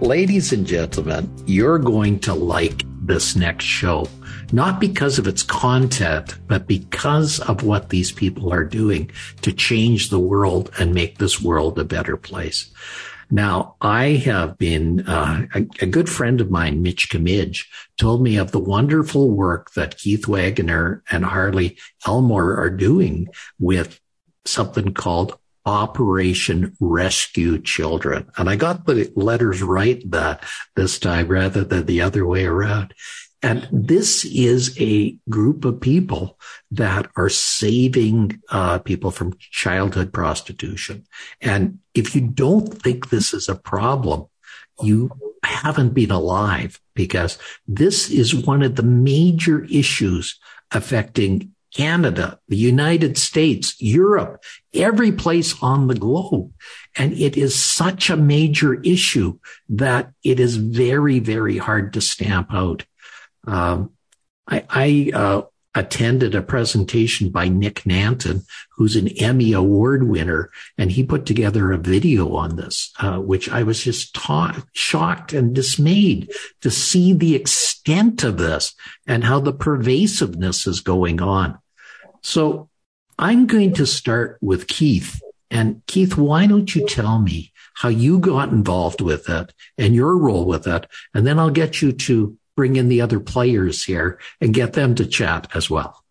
Ladies and gentlemen, you're going to like this next show, not because of its content, but because of what these people are doing to change the world and make this world a better place. Now, I have been, uh, a, a, good friend of mine, Mitch Camidge, told me of the wonderful work that Keith Waggoner and Harley Elmore are doing with something called Operation Rescue Children. And I got the letters right that this time rather than the other way around. And this is a group of people that are saving uh, people from childhood prostitution. And if you don't think this is a problem, you haven't been alive because this is one of the major issues affecting Canada, the United States, Europe, every place on the globe. And it is such a major issue that it is very, very hard to stamp out. Um, I, I uh, attended a presentation by Nick Nanton, who's an Emmy Award winner, and he put together a video on this, uh, which I was just ta- shocked and dismayed to see the extent of this and how the pervasiveness is going on. So I'm going to start with Keith. And Keith, why don't you tell me how you got involved with it and your role with it? And then I'll get you to bring in the other players here and get them to chat as well.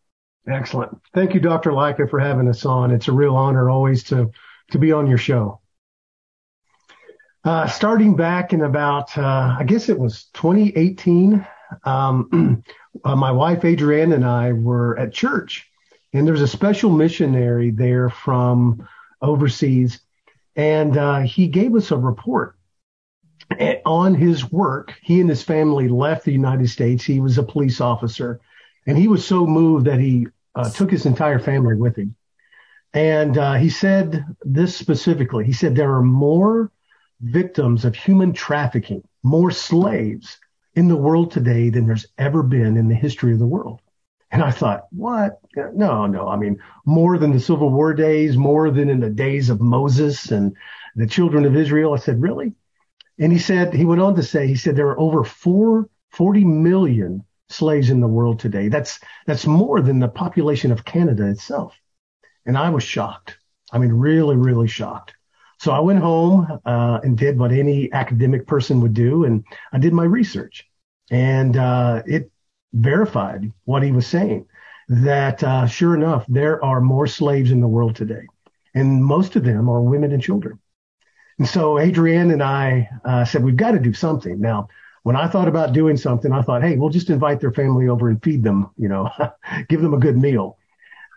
Excellent. Thank you, Dr. Lycka, for having us on. It's a real honor always to, to be on your show. Uh, starting back in about, uh, I guess it was 2018, um, uh, my wife Adrianne and I were at church, and there's a special missionary there from overseas, and uh, he gave us a report on his work. He and his family left the United States. He was a police officer, and he was so moved that he uh, took his entire family with him. And uh, he said this specifically. He said there are more victims of human trafficking, more slaves in the world today than there's ever been in the history of the world. And I thought, what? No, no. I mean, more than the Civil War days, more than in the days of Moses and the children of Israel. I said, really? And he said, he went on to say, he said, there are over four, 40 million slaves in the world today. That's, that's more than the population of Canada itself. And I was shocked. I mean, really, really shocked. So I went home, uh, and did what any academic person would do. And I did my research and, uh, it verified what he was saying that, uh, sure enough, there are more slaves in the world today. And most of them are women and children. And so Adrianne and I uh, said, we've got to do something. Now, when I thought about doing something, I thought, hey, we'll just invite their family over and feed them, you know, give them a good meal.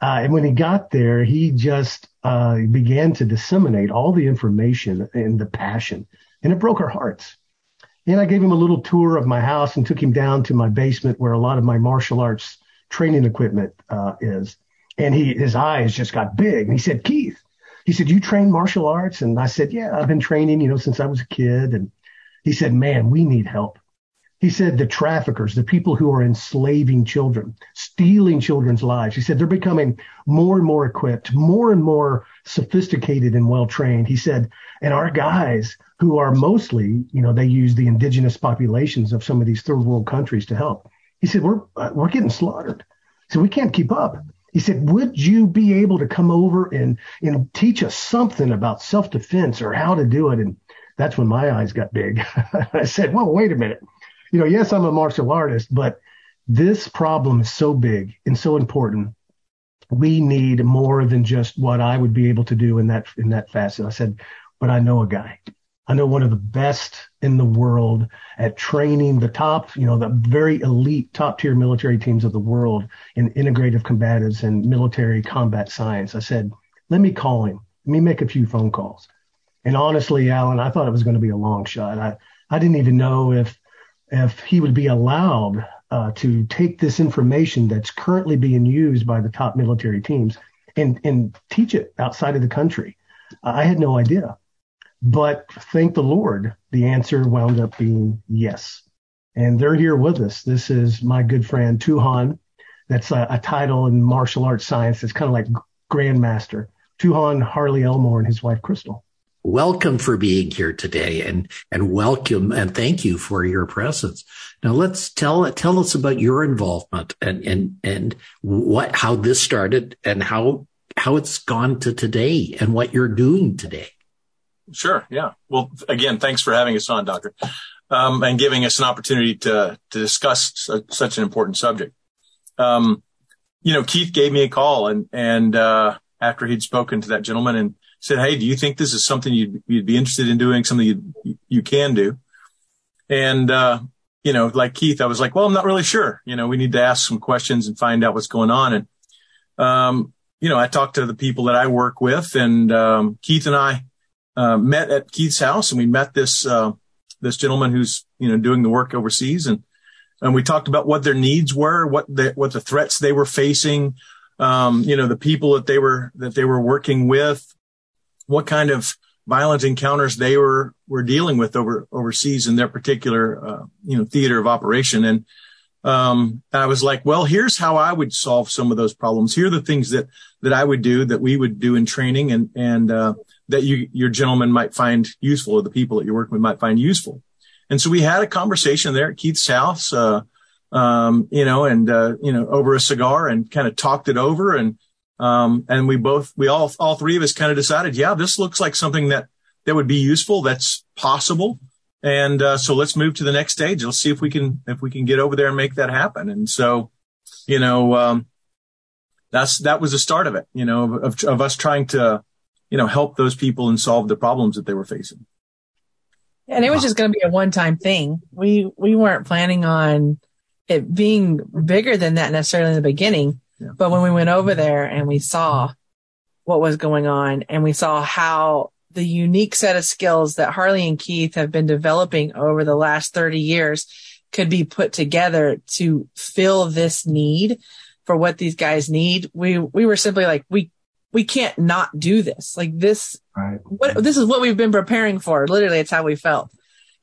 Uh, and when he got there, he just uh, began to disseminate all the information and the passion, and it broke our hearts. And I gave him a little tour of my house and took him down to my basement where a lot of my martial arts training equipment uh, is. And he, his eyes just got big. And he said, Keith, he said, you train martial arts? And I said, yeah, I've been training, you know, since I was a kid. And he said, man, we need help. He said, the traffickers, the people who are enslaving children, stealing children's lives. He said, they're becoming more and more equipped, more and more sophisticated and well trained. He said, and our guys who are mostly, you know, they use the indigenous populations of some of these third world countries to help. He said, we're, uh, we're getting slaughtered. So we can't keep up. He said, would you be able to come over and, and teach us something about self-defense or how to do it? And that's when my eyes got big. I said, well, wait a minute. You know, yes, I'm a martial artist, but this problem is so big and so important. We need more than just what I would be able to do in that, in that facet. I said, but I know a guy. I know one of the best in the world at training the top, you know, the very elite top tier military teams of the world in integrative combatives and military combat science. I said, let me call him. Let me make a few phone calls. And honestly, Allen, I thought it was going to be a long shot. I, I didn't even know if if he would be allowed uh, to take this information that's currently being used by the top military teams and and teach it outside of the country. I had no idea, but thank the Lord, the answer wound up being yes, and they're here with us. This is my good friend Tuhon. That's a, a title in martial arts science. It's kind of like grandmaster. Tuhon Harley Elmore and his wife Krystal welcome for being here today and, and welcome and thank you for your presence. Now let's tell, tell us about your involvement and, and, and what, how this started and how, how it's gone to today and what you're doing today. Sure. Yeah. Well, again, thanks for having us on, Doctor, um, and giving us an opportunity to, to discuss such an important subject. Um, you know, Keith gave me a call and, and, uh, after he'd spoken to that gentleman and said, Hey, do you think this is something you'd, you'd be interested in doing, something you you can do? And, uh, you know, like Keith, I was like, well, I'm not really sure. You know, we need to ask some questions and find out what's going on. And, um, you know, I talked to the people that I work with and, um, Keith and I, uh, met at Keith's house and we met this, uh, this gentleman who's, you know, doing the work overseas and, and we talked about what their needs were, what the, what the threats they were facing, um, you know, the people that they were, that they were working with, what kind of violent encounters they were were dealing with over overseas in their particular uh, you know theater of operation and um, I was like, well, here's how I would solve some of those problems. Here are the things that that I would do that we would do in training and and uh, that you your gentleman might find useful or the people that you're working with might find useful. And so we had a conversation there at Keith's house, uh, um, you know, and uh, you know over a cigar and kind of talked it over and um, and we both, we all, all three of us kind of decided, yeah, this looks like something that, that would be useful. That's possible. And, uh, so let's move to the next stage. Let's see if we can, if we can get over there and make that happen. And so, you know, um, that's, that was the start of it, you know, of, of us trying to, you know, help those people and solve the problems that they were facing. And it was just going to be a one time thing. We, we weren't planning on it being bigger than that necessarily in the beginning. But when we went over there and we saw what was going on and we saw how the unique set of skills that Harley and Keith have been developing over the last 30 years could be put together to fill this need for what these guys need. We, we were simply like, we, we can't not do this. Like this, right. what, this is what we've been preparing for. Literally, it's how we felt.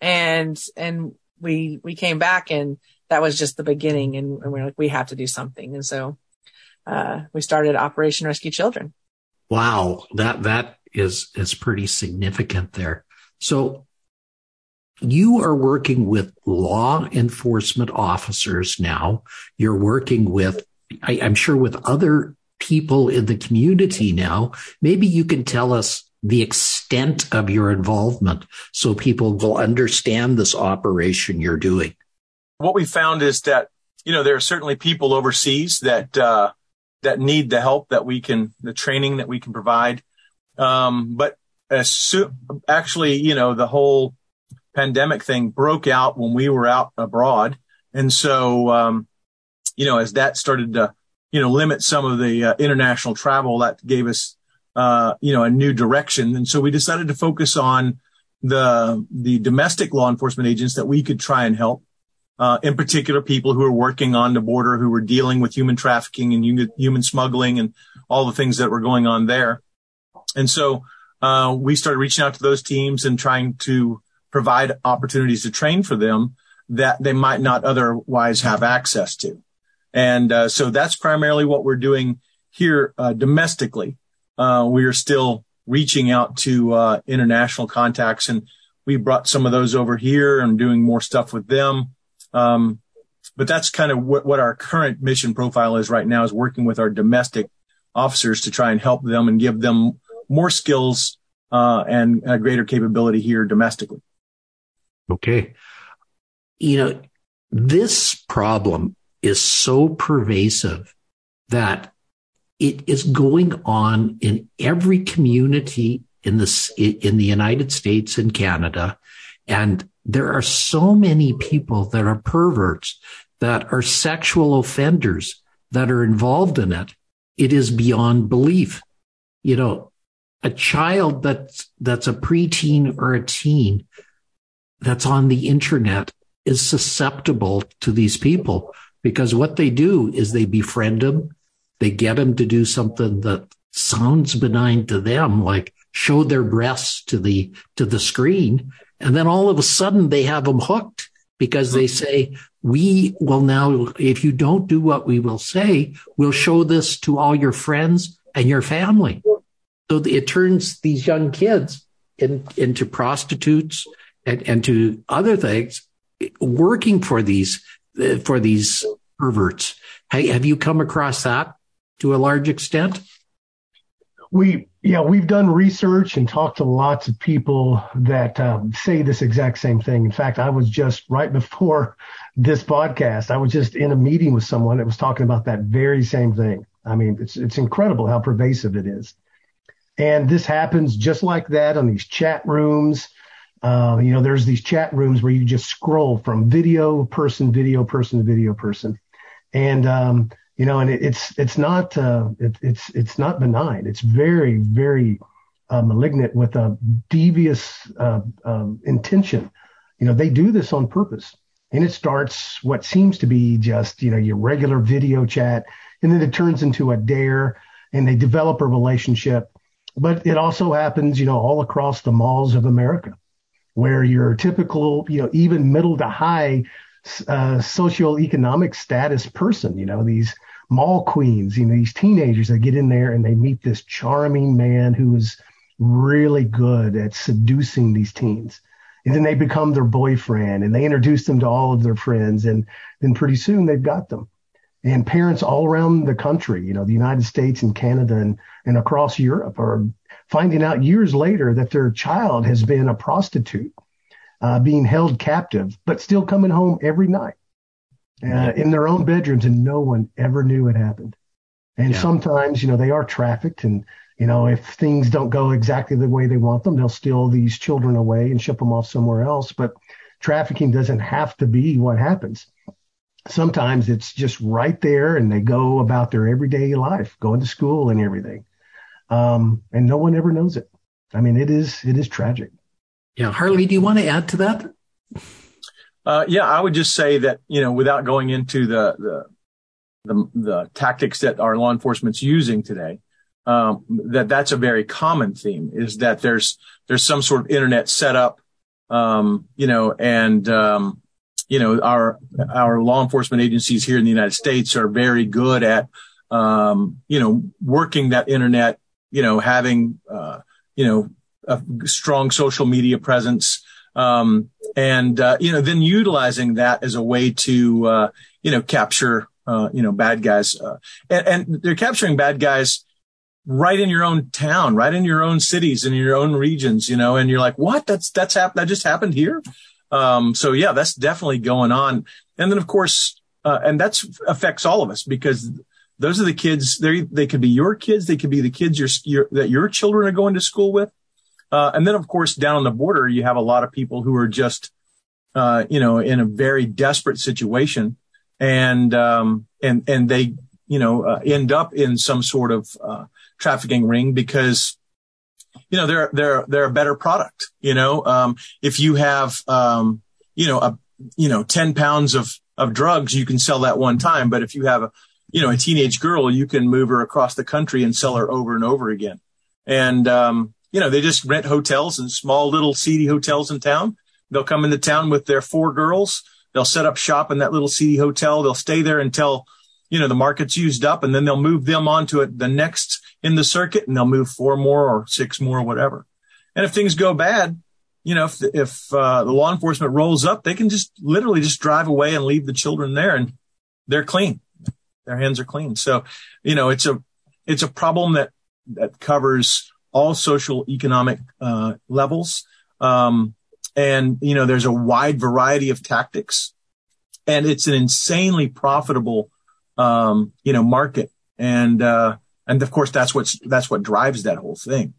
And, and we, we came back and that was just the beginning and, and we're like, we have to do something. And so uh, we started Operation Rescue Children. Wow, that that is is pretty significant there. So you are working with law enforcement officers now. You're working with, I, am sure, with other people in the community now. Maybe you can tell us the extent of your involvement so people will understand this operation you're doing. What we found is that, you know, there are certainly people overseas that, uh, that need the help that we can, the training that we can provide. Um, but as so, actually, you know, the whole pandemic thing broke out when we were out abroad. And so, um, you know, as that started to, you know, limit some of the uh, international travel, that gave us, uh, you know, a new direction. And so we decided to focus on the, the domestic law enforcement agents that we could try and help uh, in particular, people who are working on the border, who were dealing with human trafficking and human, human smuggling and all the things that were going on there. And so, uh, we started reaching out to those teams and trying to provide opportunities to train for them that they might not otherwise have access to. And, uh, so that's primarily what we're doing here, uh, domestically. Uh, we are still reaching out to, uh, international contacts and we brought some of those over here and doing more stuff with them. Um, but that's kind of what, what our current mission profile is right now is working with our domestic officers to try and help them and give them more skills uh, and greater capability here domestically. Okay. You know, this problem is so pervasive that it is going on in every community in the, in the United States and Canada. And there are so many people that are perverts, that are sexual offenders, that are involved in it. It is beyond belief. You know, a child that's, that's a preteen or a teen that's on the internet is susceptible to these people because what they do is they befriend them. They get them to do something that sounds benign to them, like show their breasts to the, to the screen. And then all of a sudden they have them hooked because they say, we will now, if you don't do what we will say, we'll show this to all your friends and your family. So it turns these young kids in, into prostitutes and, and to other things, working for these, for these perverts. Have you come across that to a large extent? We, yeah, we've done research and talked to lots of people that um, say this exact same thing. In fact, I was just right before this podcast, I was just in a meeting with someone that was talking about that very same thing. I mean, it's it's incredible how pervasive it is. And this happens just like that on these chat rooms. Uh, you know, there's these chat rooms where you just scroll from video person, video person, video person, and um, you know, and it, it's it's not uh, it, it's it's not benign. It's very very uh, malignant with a devious uh, um, intention. You know, they do this on purpose, and it starts what seems to be just you know your regular video chat, and then it turns into a dare, and they develop a relationship. But it also happens, you know, all across the malls of America, where your typical, you know, even middle to high uh, socioeconomic status person, you know, these mall queens, you know, these teenagers that get in there and they meet this charming man who is really good at seducing these teens. And then they become their boyfriend and they introduce them to all of their friends. And then pretty soon they've got them and parents all around the country, you know, the United States and Canada and, and across Europe are finding out years later that their child has been a prostitute, uh, being held captive, but still coming home every night uh, in their own bedrooms and no one ever knew it happened. And yeah. sometimes, you know, they are trafficked and, you know, if things don't go exactly the way they want them, they'll steal these children away and ship them off somewhere else. But trafficking doesn't have to be what happens sometimes it's just right there and they go about their everyday life, going to school and everything. Um, and no one ever knows it. I mean, it is, it is tragic. Yeah. Harley, do you want to add to that? Uh, yeah, I would just say that, you know, without going into the, the, the, the tactics that our law enforcement's using today, um, that that's a very common theme is that there's, there's some sort of internet setup, um, you know, and, um, you know, our, our law enforcement agencies here in the United States are very good at, um, you know, working that internet, you know, having, uh, you know, a strong social media presence, um, and, uh, you know, then utilizing that as a way to, uh, you know, capture, uh, you know, bad guys, uh, and, and they're capturing bad guys, right in your own town, right in your own cities, in your own regions, you know, and you're like, what? That's, that's happened. That just happened here. Um, so yeah, that's definitely going on. And then of course, uh, and that's affects all of us because those are the kids. They they could be your kids. They could be the kids your, your that your children are going to school with. Uh, and then of course, down on the border, you have a lot of people who are just, uh, you know, in a very desperate situation, and um, and and they, you know, uh, end up in some sort of uh, trafficking ring because you know, they're, they're, they're a better product. You know, um, if you have, um, you know, a, you know, 10 pounds of, of drugs, you can sell that one time. But if you have a, you know, a teenage girl, you can move her across the country and sell her over and over again. And, um, you know, they just rent hotels and small little seedy hotels in town. They'll come into town with their four girls. They'll set up shop in that little seedy hotel. They'll stay there until, you know, the market's used up and then they'll move them onto it, the next in the circuit and they'll move four more or six more, or whatever. And if things go bad, you know, if, if uh, the law enforcement rolls up, they can just literally just drive away and leave the children there and they're clean. Their hands are clean. So, you know, it's a, it's a problem that, that covers all social economic, uh, levels. Um, and, you know, there's a wide variety of tactics and it's an insanely profitable, um, you know, market. And, uh, and of course that's what's that's what drives that whole thing.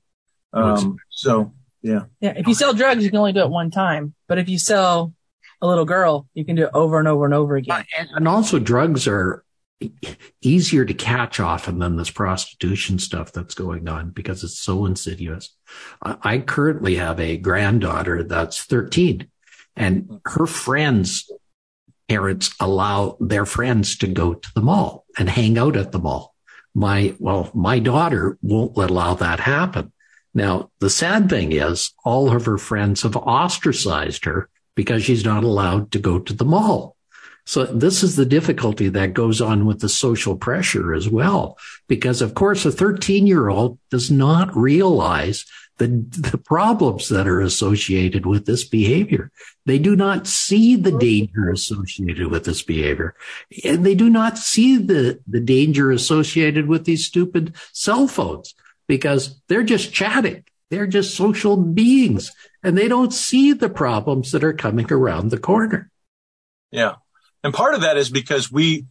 Um, so yeah, yeah. If you sell drugs, you can only do it one time, but if you sell a little girl, you can do it over and over and over again. And also, drugs are easier to catch often than this prostitution stuff that's going on because it's so insidious. I currently have a granddaughter that's 13 and her friends parents allow their friends to go to the mall and hang out at the mall. My, well, my daughter won't let allow that happen. Now, the sad thing is all of her friends have ostracized her because she's not allowed to go to the mall. So this is the difficulty that goes on with the social pressure as well. Because of course, a 13 year old does not realize the, the problems that are associated with this behavior. They do not see the danger associated with this behavior. And they do not see the, the danger associated with these stupid cell phones because they're just chatting. They're just social beings and they don't see the problems that are coming around the corner. Yeah. And part of that is because we,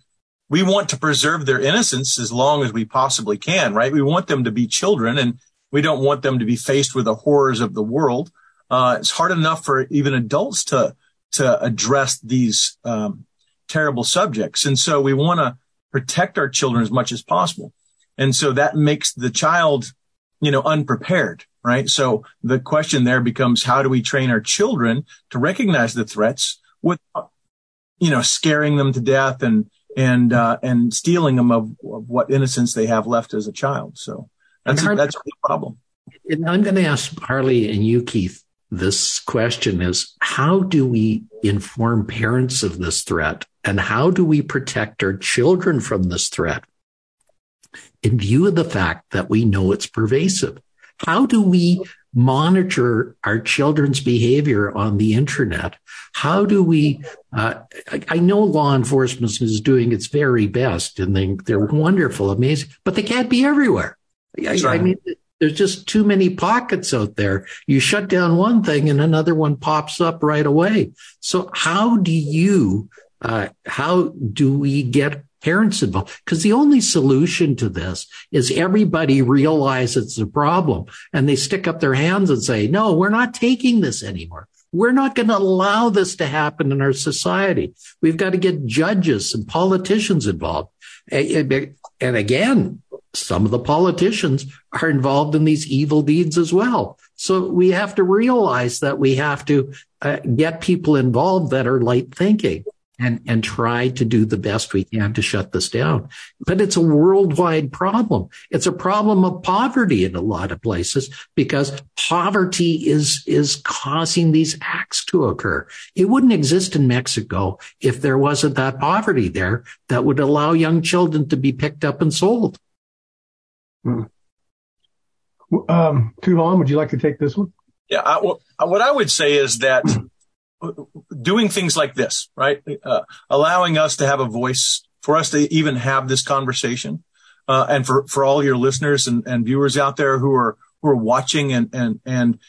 we want to preserve their innocence as long as we possibly can, right? We want them to be children and we don't want them to be faced with the horrors of the world. Uh, it's hard enough for even adults to, to address these, um, terrible subjects. And so we want to protect our children as much as possible. And so that makes the child, you know, unprepared, right? So the question there becomes, how do we train our children to recognize the threats without you know, scaring them to death and, and, uh, and stealing them of, of, what innocence they have left as a child. So that's, a, that's a problem. And I'm going to ask Harley and you, Keith, this question is how do we inform parents of this threat and how do we protect our children from this threat in view of the fact that we know it's pervasive? How do we monitor our children's behavior on the internet? How do we? Uh, I know law enforcement is doing its very best, and they, they're wonderful, amazing, but they can't be everywhere. I, I mean, there's just too many pockets out there. You shut down one thing, and another one pops up right away. So, how do you? Uh, how do we get parents involved. Because the only solution to this is everybody realizes it's a problem and they stick up their hands and say, no, we're not taking this anymore. We're not going to allow this to happen in our society. We've got to get judges and politicians involved. And again, some of the politicians are involved in these evil deeds as well. So we have to realize that we have to uh, get people involved that are light thinking and, and try to do the best we can to shut this down. But it's a worldwide problem. It's a problem of poverty in a lot of places because poverty is, is causing these acts to occur. It wouldn't exist in Mexico if there wasn't that poverty there that would allow young children to be picked up and sold. Hmm. Um, Tuhon, would you like to take this one? Yeah. I, well, what I would say is that doing things like this, right? Uh, allowing us to have a voice for us to even have this conversation. Uh, and for, for all your listeners and, and viewers out there who are, who are watching and, and, and,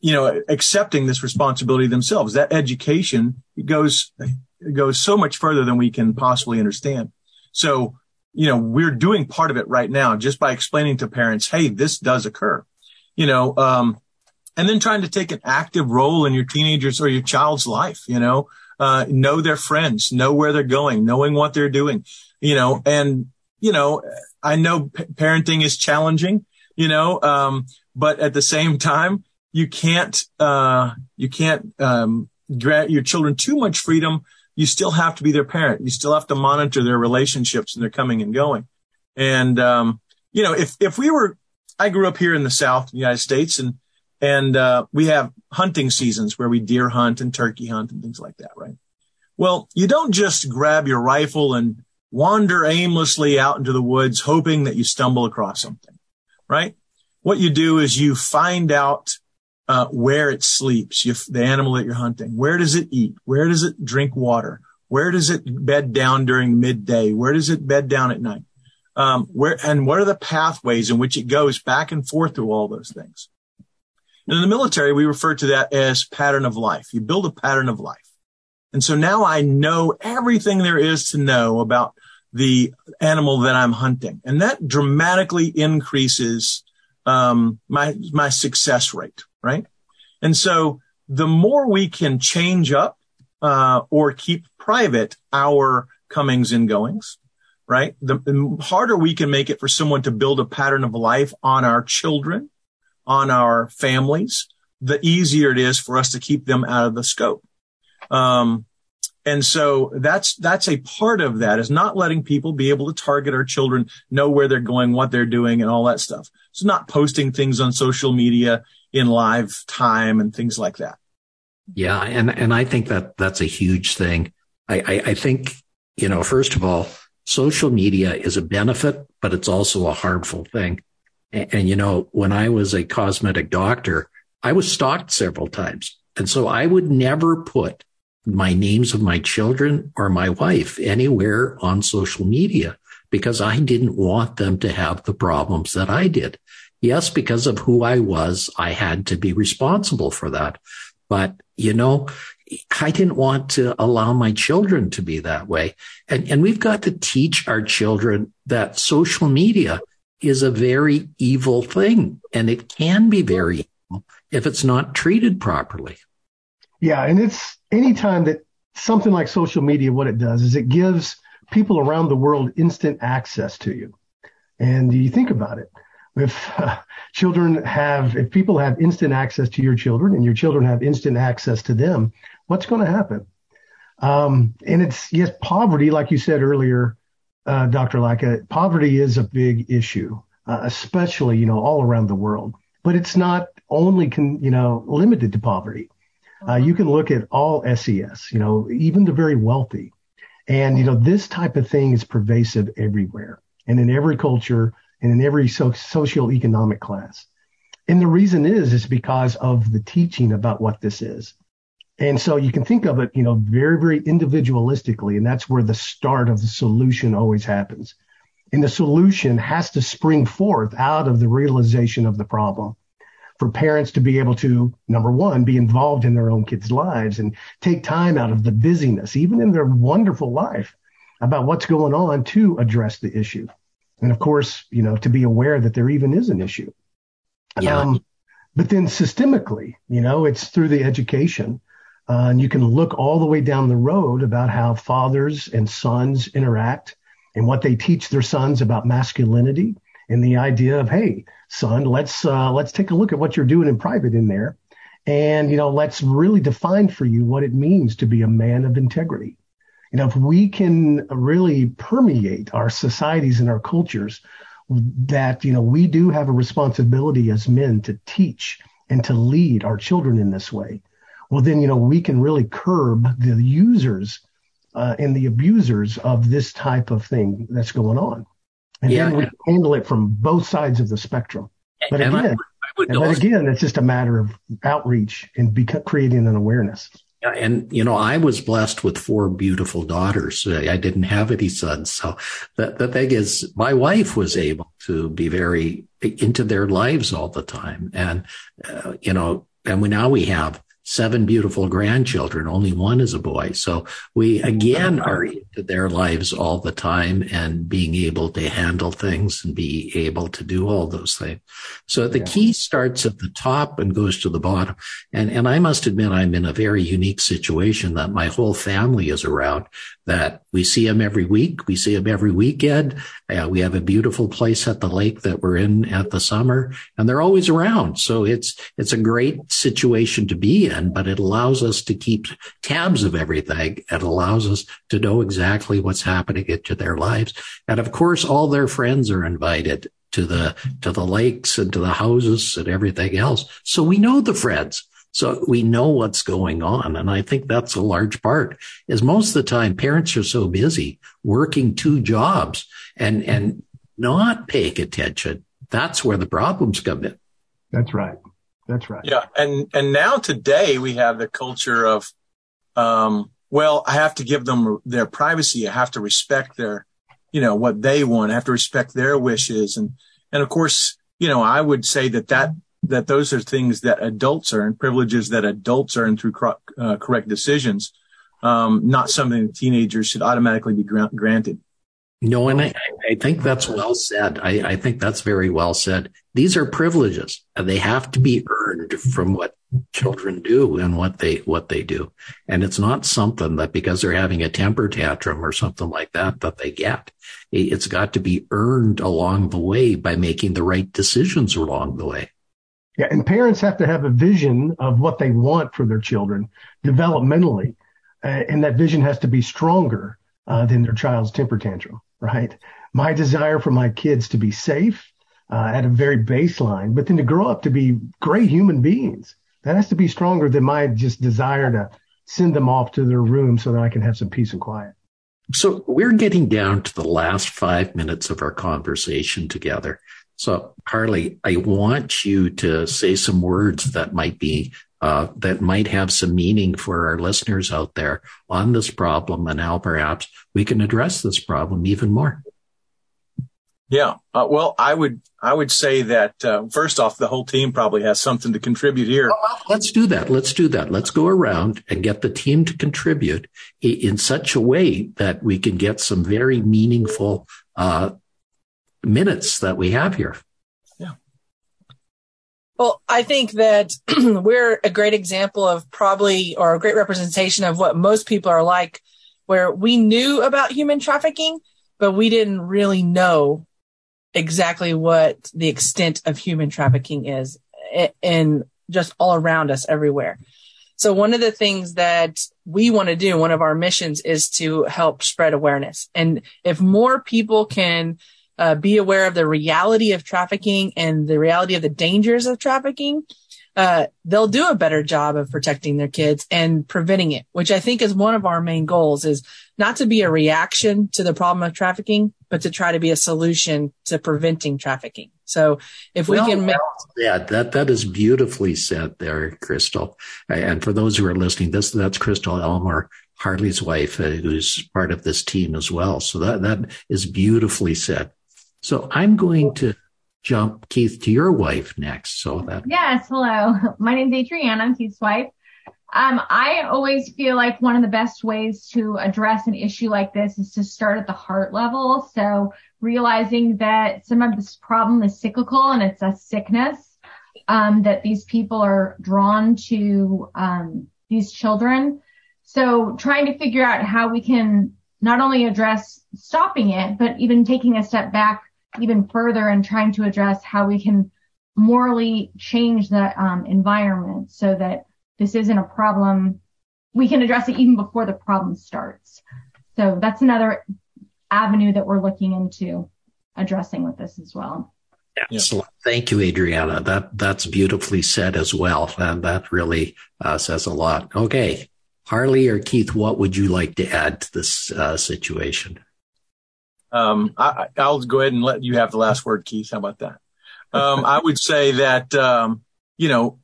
you know, accepting this responsibility themselves, that education goes, goes so much further than we can possibly understand. So, you know, we're doing part of it right now just by explaining to parents, Hey, this does occur, you know, um, and then trying to take an active role in your teenager's or your child's life, you know, uh, know their friends, know where they're going, knowing what they're doing, you know, and, you know, I know p- parenting is challenging, you know, um, but at the same time, you can't, uh, you can't, um, grant your children too much freedom. You still have to be their parent. You still have to monitor their relationships and their coming and going. And, um, you know, if, if we were, I grew up here in the South, in the United States, and and uh, we have hunting seasons where we deer hunt and turkey hunt and things like that, right? Well, you don't just grab your rifle and wander aimlessly out into the woods hoping that you stumble across something, right? What you do is you find out uh, where it sleeps, you, the animal that you're hunting. Where does it eat? Where does it drink water? Where does it bed down during midday? Where does it bed down at night? Um, where and what are the pathways in which it goes back and forth through all those things? In the military, we refer to that as pattern of life. You build a pattern of life. And so now I know everything there is to know about the animal that I'm hunting. And that dramatically increases, um, my, my success rate, right? And so the more we can change up, uh, or keep private our comings and goings, right? The, the harder we can make it for someone to build a pattern of life on our children on our families, the easier it is for us to keep them out of the scope. Um, and so that's, that's a part of that is not letting people be able to target our children, know where they're going, what they're doing and all that stuff. It's not posting things on social media in live time and things like that. Yeah. And, and I think that that's a huge thing. I, I, I think, you know, first of all, social media is a benefit, but it's also a harmful thing. And, and, you know, when I was a cosmetic doctor, I was stalked several times. And so I would never put my names of my children or my wife anywhere on social media because I didn't want them to have the problems that I did. Yes, because of who I was, I had to be responsible for that. But, you know, I didn't want to allow my children to be that way. And, and we've got to teach our children that social media is a very evil thing and it can be very evil if it's not treated properly. Yeah. And it's anytime that something like social media, what it does is it gives people around the world instant access to you. And you think about it. If uh, children have, if people have instant access to your children and your children have instant access to them, what's going to happen? Um, and it's, yes, poverty, like you said earlier, uh, Dr. Lycka, poverty is a big issue, uh, especially, you know, all around the world, but it's not only can, you know, limited to poverty. Uh, you can look at all SES, you know, even the very wealthy. And, you know, this type of thing is pervasive everywhere and in every culture and in every so- socioeconomic class. And the reason is, is because of the teaching about what this is. And so you can think of it, you know, very, very individualistically. And that's where the start of the solution always happens. And the solution has to spring forth out of the realization of the problem for parents to be able to, number one, be involved in their own kids' lives and take time out of the busyness, even in their wonderful life, about what's going on to address the issue. And of course, you know, to be aware that there even is an issue. Yeah. Um, but then systemically, you know, it's through the education. Uh, and you can look all the way down the road about how fathers and sons interact and what they teach their sons about masculinity and the idea of, hey, son, let's uh, let's take a look at what you're doing in private in there, and you know, let's really define for you what it means to be a man of integrity. You know, if we can really permeate our societies and our cultures, that you know, we do have a responsibility as men to teach and to lead our children in this way. Well, then you know, we can really curb the users uh, and the abusers of this type of thing that's going on. And yeah, then we handle it from both sides of the spectrum. But again, I, I but also, again, it's just a matter of outreach and creating an awareness. And you know, I was blessed with four beautiful daughters. I didn't have any sons, so the the thing is, my wife was able to be very into their lives all the time, and uh, you know, and we now we have seven beautiful grandchildren. Only one is a boy. So we again are into their lives all the time and being able to handle things and be able to do all those things. So the yeah. key starts at the top and goes to the bottom. And, and I must admit, I'm in a very unique situation that my whole family is around that we see them every week. We see them every weekend. Uh, we have a beautiful place at the lake that we're in at the summer and they're always around. So it's, it's a great situation to be in, but it allows us to keep tabs of everything. It allows us to know exactly what's happening into their lives. And of course, all their friends are invited to the, to the lakes and to the houses and everything else. So we know the friends. So we know what's going on. And I think that's a large part is most of the time parents are so busy working two jobs and, and not paying attention. That's where the problems come in. That's right. That's right. Yeah. And, and now today we have the culture of, um, well, I have to give them their privacy. I have to respect their, you know, what they want. I have to respect their wishes. And, and of course, you know, I would say that that that those are things that adults earn, privileges that adults earn through uh, correct decisions, um, not something that teenagers should automatically be gra- granted. No, and I, I think that's well said. I, I, think that's very well said. These are privileges and they have to be earned from what children do and what they, what they do. And it's not something that because they're having a temper tantrum or something like that, that they get. It's got to be earned along the way by making the right decisions along the way. Yeah, and parents have to have a vision of what they want for their children developmentally. uh, and that vision has to be stronger uh, than their child's temper tantrum, right? My desire for my kids to be safe uh, at a very baseline, but then to grow up to be great human beings. That has to be stronger than my just desire to send them off to their room so that I can have some peace and quiet. So we're getting down to the last five minutes of our conversation together. So Harley, I want you to say some words that might be uh, that might have some meaning for our listeners out there on this problem and how perhaps we can address this problem even more. Yeah. Uh, well, I would, I would say that, uh, first off, the whole team probably has something to contribute here. Well, let's do that. Let's do that. Let's go around and get the team to contribute in such a way that we can get some very meaningful, uh, minutes that we have here. Yeah. Well, I think that we're a great example of probably, or a great representation of what most people are like, where we knew about human trafficking, but we didn't really know exactly what the extent of human trafficking is and just all around us everywhere. So one of the things that we want to do, one of our missions is to help spread awareness. And if more people can uh, be aware of the reality of trafficking and the reality of the dangers of trafficking, uh, they'll do a better job of protecting their kids and preventing it, which I think is one of our main goals is not to be a reaction to the problem of trafficking, but to try to be a solution to preventing trafficking. So if we can make yeah, that that is beautifully said there, Krystal. And for those who are listening, this that's Krystal Elmore, Harley's wife, uh, who's part of this team as well. So that that is beautifully said. So I'm going to jump Keith to your wife next. So that yes, hello, my name's Adrianne. I'm Keith's wife. Um, I always feel like one of the best ways to address an issue like this is to start at the heart level. So realizing that some of this problem is cyclical and it's a sickness, um, that these people are drawn to, um, these children. So trying to figure out how we can not only address stopping it, but even taking a step back even further and trying to address how we can morally change the um, environment so that this isn't a problem. We can address it even before the problem starts. So that's another avenue that we're looking into addressing with this as well. Excellent. Thank you, Adriana. That that's beautifully said as well. And that really uh, says a lot. Okay. Harley or Keith, what would you like to add to this uh, situation? Um, I, will go ahead and let you have the last word, Keith. How about that? Um, I would say that, um, you know,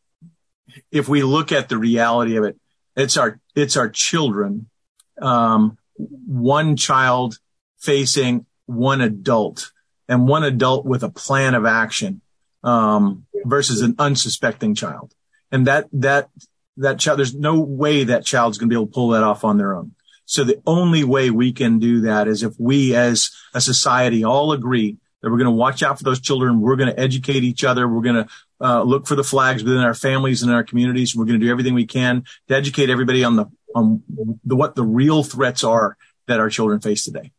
if we look at the reality of it, it's our, it's our children. Um, one child facing one adult and one adult with a plan of action, um, versus an unsuspecting child. And that, that, that child, there's no way that child's going to be able to pull that off on their own. So the only way we can do that is if we as a society all agree that we're going to watch out for those children. We're going to educate each other. We're going to uh, look for the flags within our families and our communities. We're going to do everything we can to educate everybody on the on the what the real threats are that our children face today.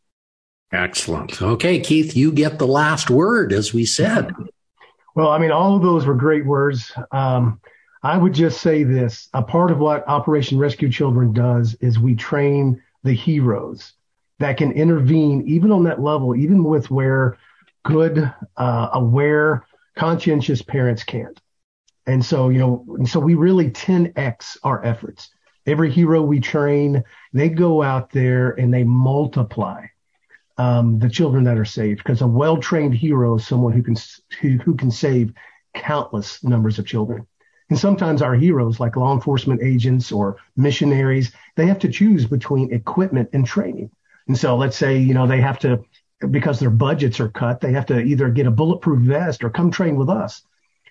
Excellent. Okay, Keith, you get the last word, as we said. Well, I mean, all of those were great words. Um, I would just say this a part of what Operation Rescue Children does is we train the heroes that can intervene even on that level, even with where good, uh, aware, conscientious parents can't. And so, you know, so we really 10x our efforts. Every hero we train, they go out there and they multiply um, the children that are saved because a well-trained hero is someone who can who, who can save countless numbers of children. And sometimes our heroes, like law enforcement agents or missionaries, they have to choose between equipment and training. And so let's say, you know, they have to, because their budgets are cut, they have to either get a bulletproof vest or come train with us.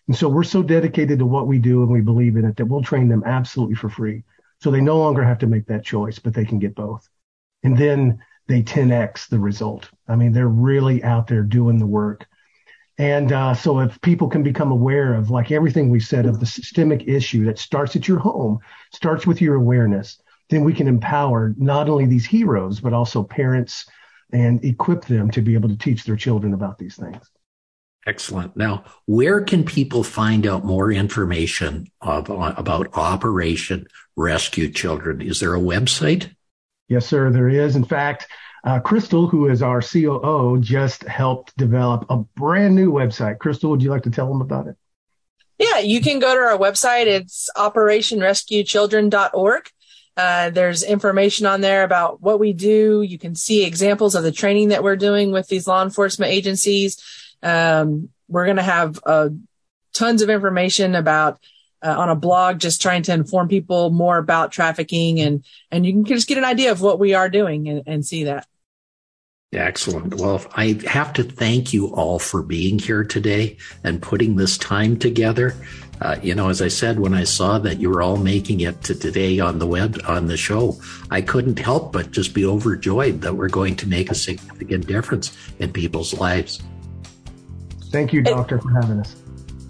And so we're so dedicated to what we do and we believe in it that we'll train them absolutely for free. So they no longer have to make that choice, but they can get both. And then they 10x the result. I mean, they're really out there doing the work. And uh, so if people can become aware of like everything we said of the systemic issue that starts at your home, starts with your awareness, then we can empower not only these heroes, but also parents and equip them to be able to teach their children about these things. Excellent. Now, where can people find out more information of, about Operation Rescue Children? Is there a website? Yes, sir, there is. In fact, uh, Krystal, who is our COO, just helped develop a brand new website. Krystal, would you like to tell them about it? Yeah, you can go to our website. It's operationrescuechildren.org. Uh, there's information on there about what we do. You can see examples of the training that we're doing with these law enforcement agencies. Um, we're going to have uh, tons of information about uh, on a blog, just trying to inform people more about trafficking, and and you can just get an idea of what we are doing and, and see that. Excellent. Well, I have to thank you all for being here today and putting this time together. Uh, you know, as I said, when I saw that you were all making it to today on the web, on the show, I couldn't help but just be overjoyed that we're going to make a significant difference in people's lives. Thank you, Doctor, for having us.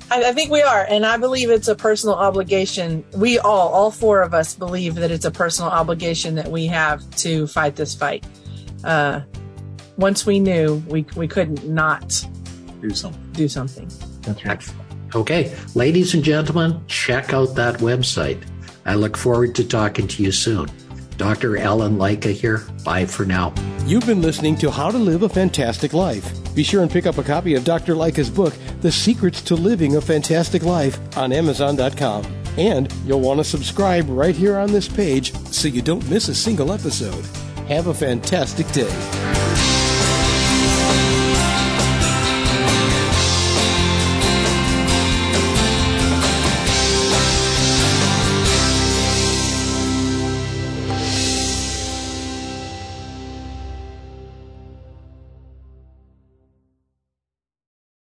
I, I think we are. And I believe it's a personal obligation. We all, all four of us believe that it's a personal obligation that we have to fight this fight. Uh, once we knew, we, we couldn't not do something. Do something. That's right. Okay, ladies and gentlemen, check out that website. I look forward to talking to you soon. Dr. Allen Lycka here. Bye for now. You've been listening to How to Live a Fantastic Life. Be sure and pick up a copy of Dr. Lycka's book, The Secrets to Living a Fantastic Life, on Amazon.com. And you'll want to subscribe right here on this page so you don't miss a single episode. Have a fantastic day.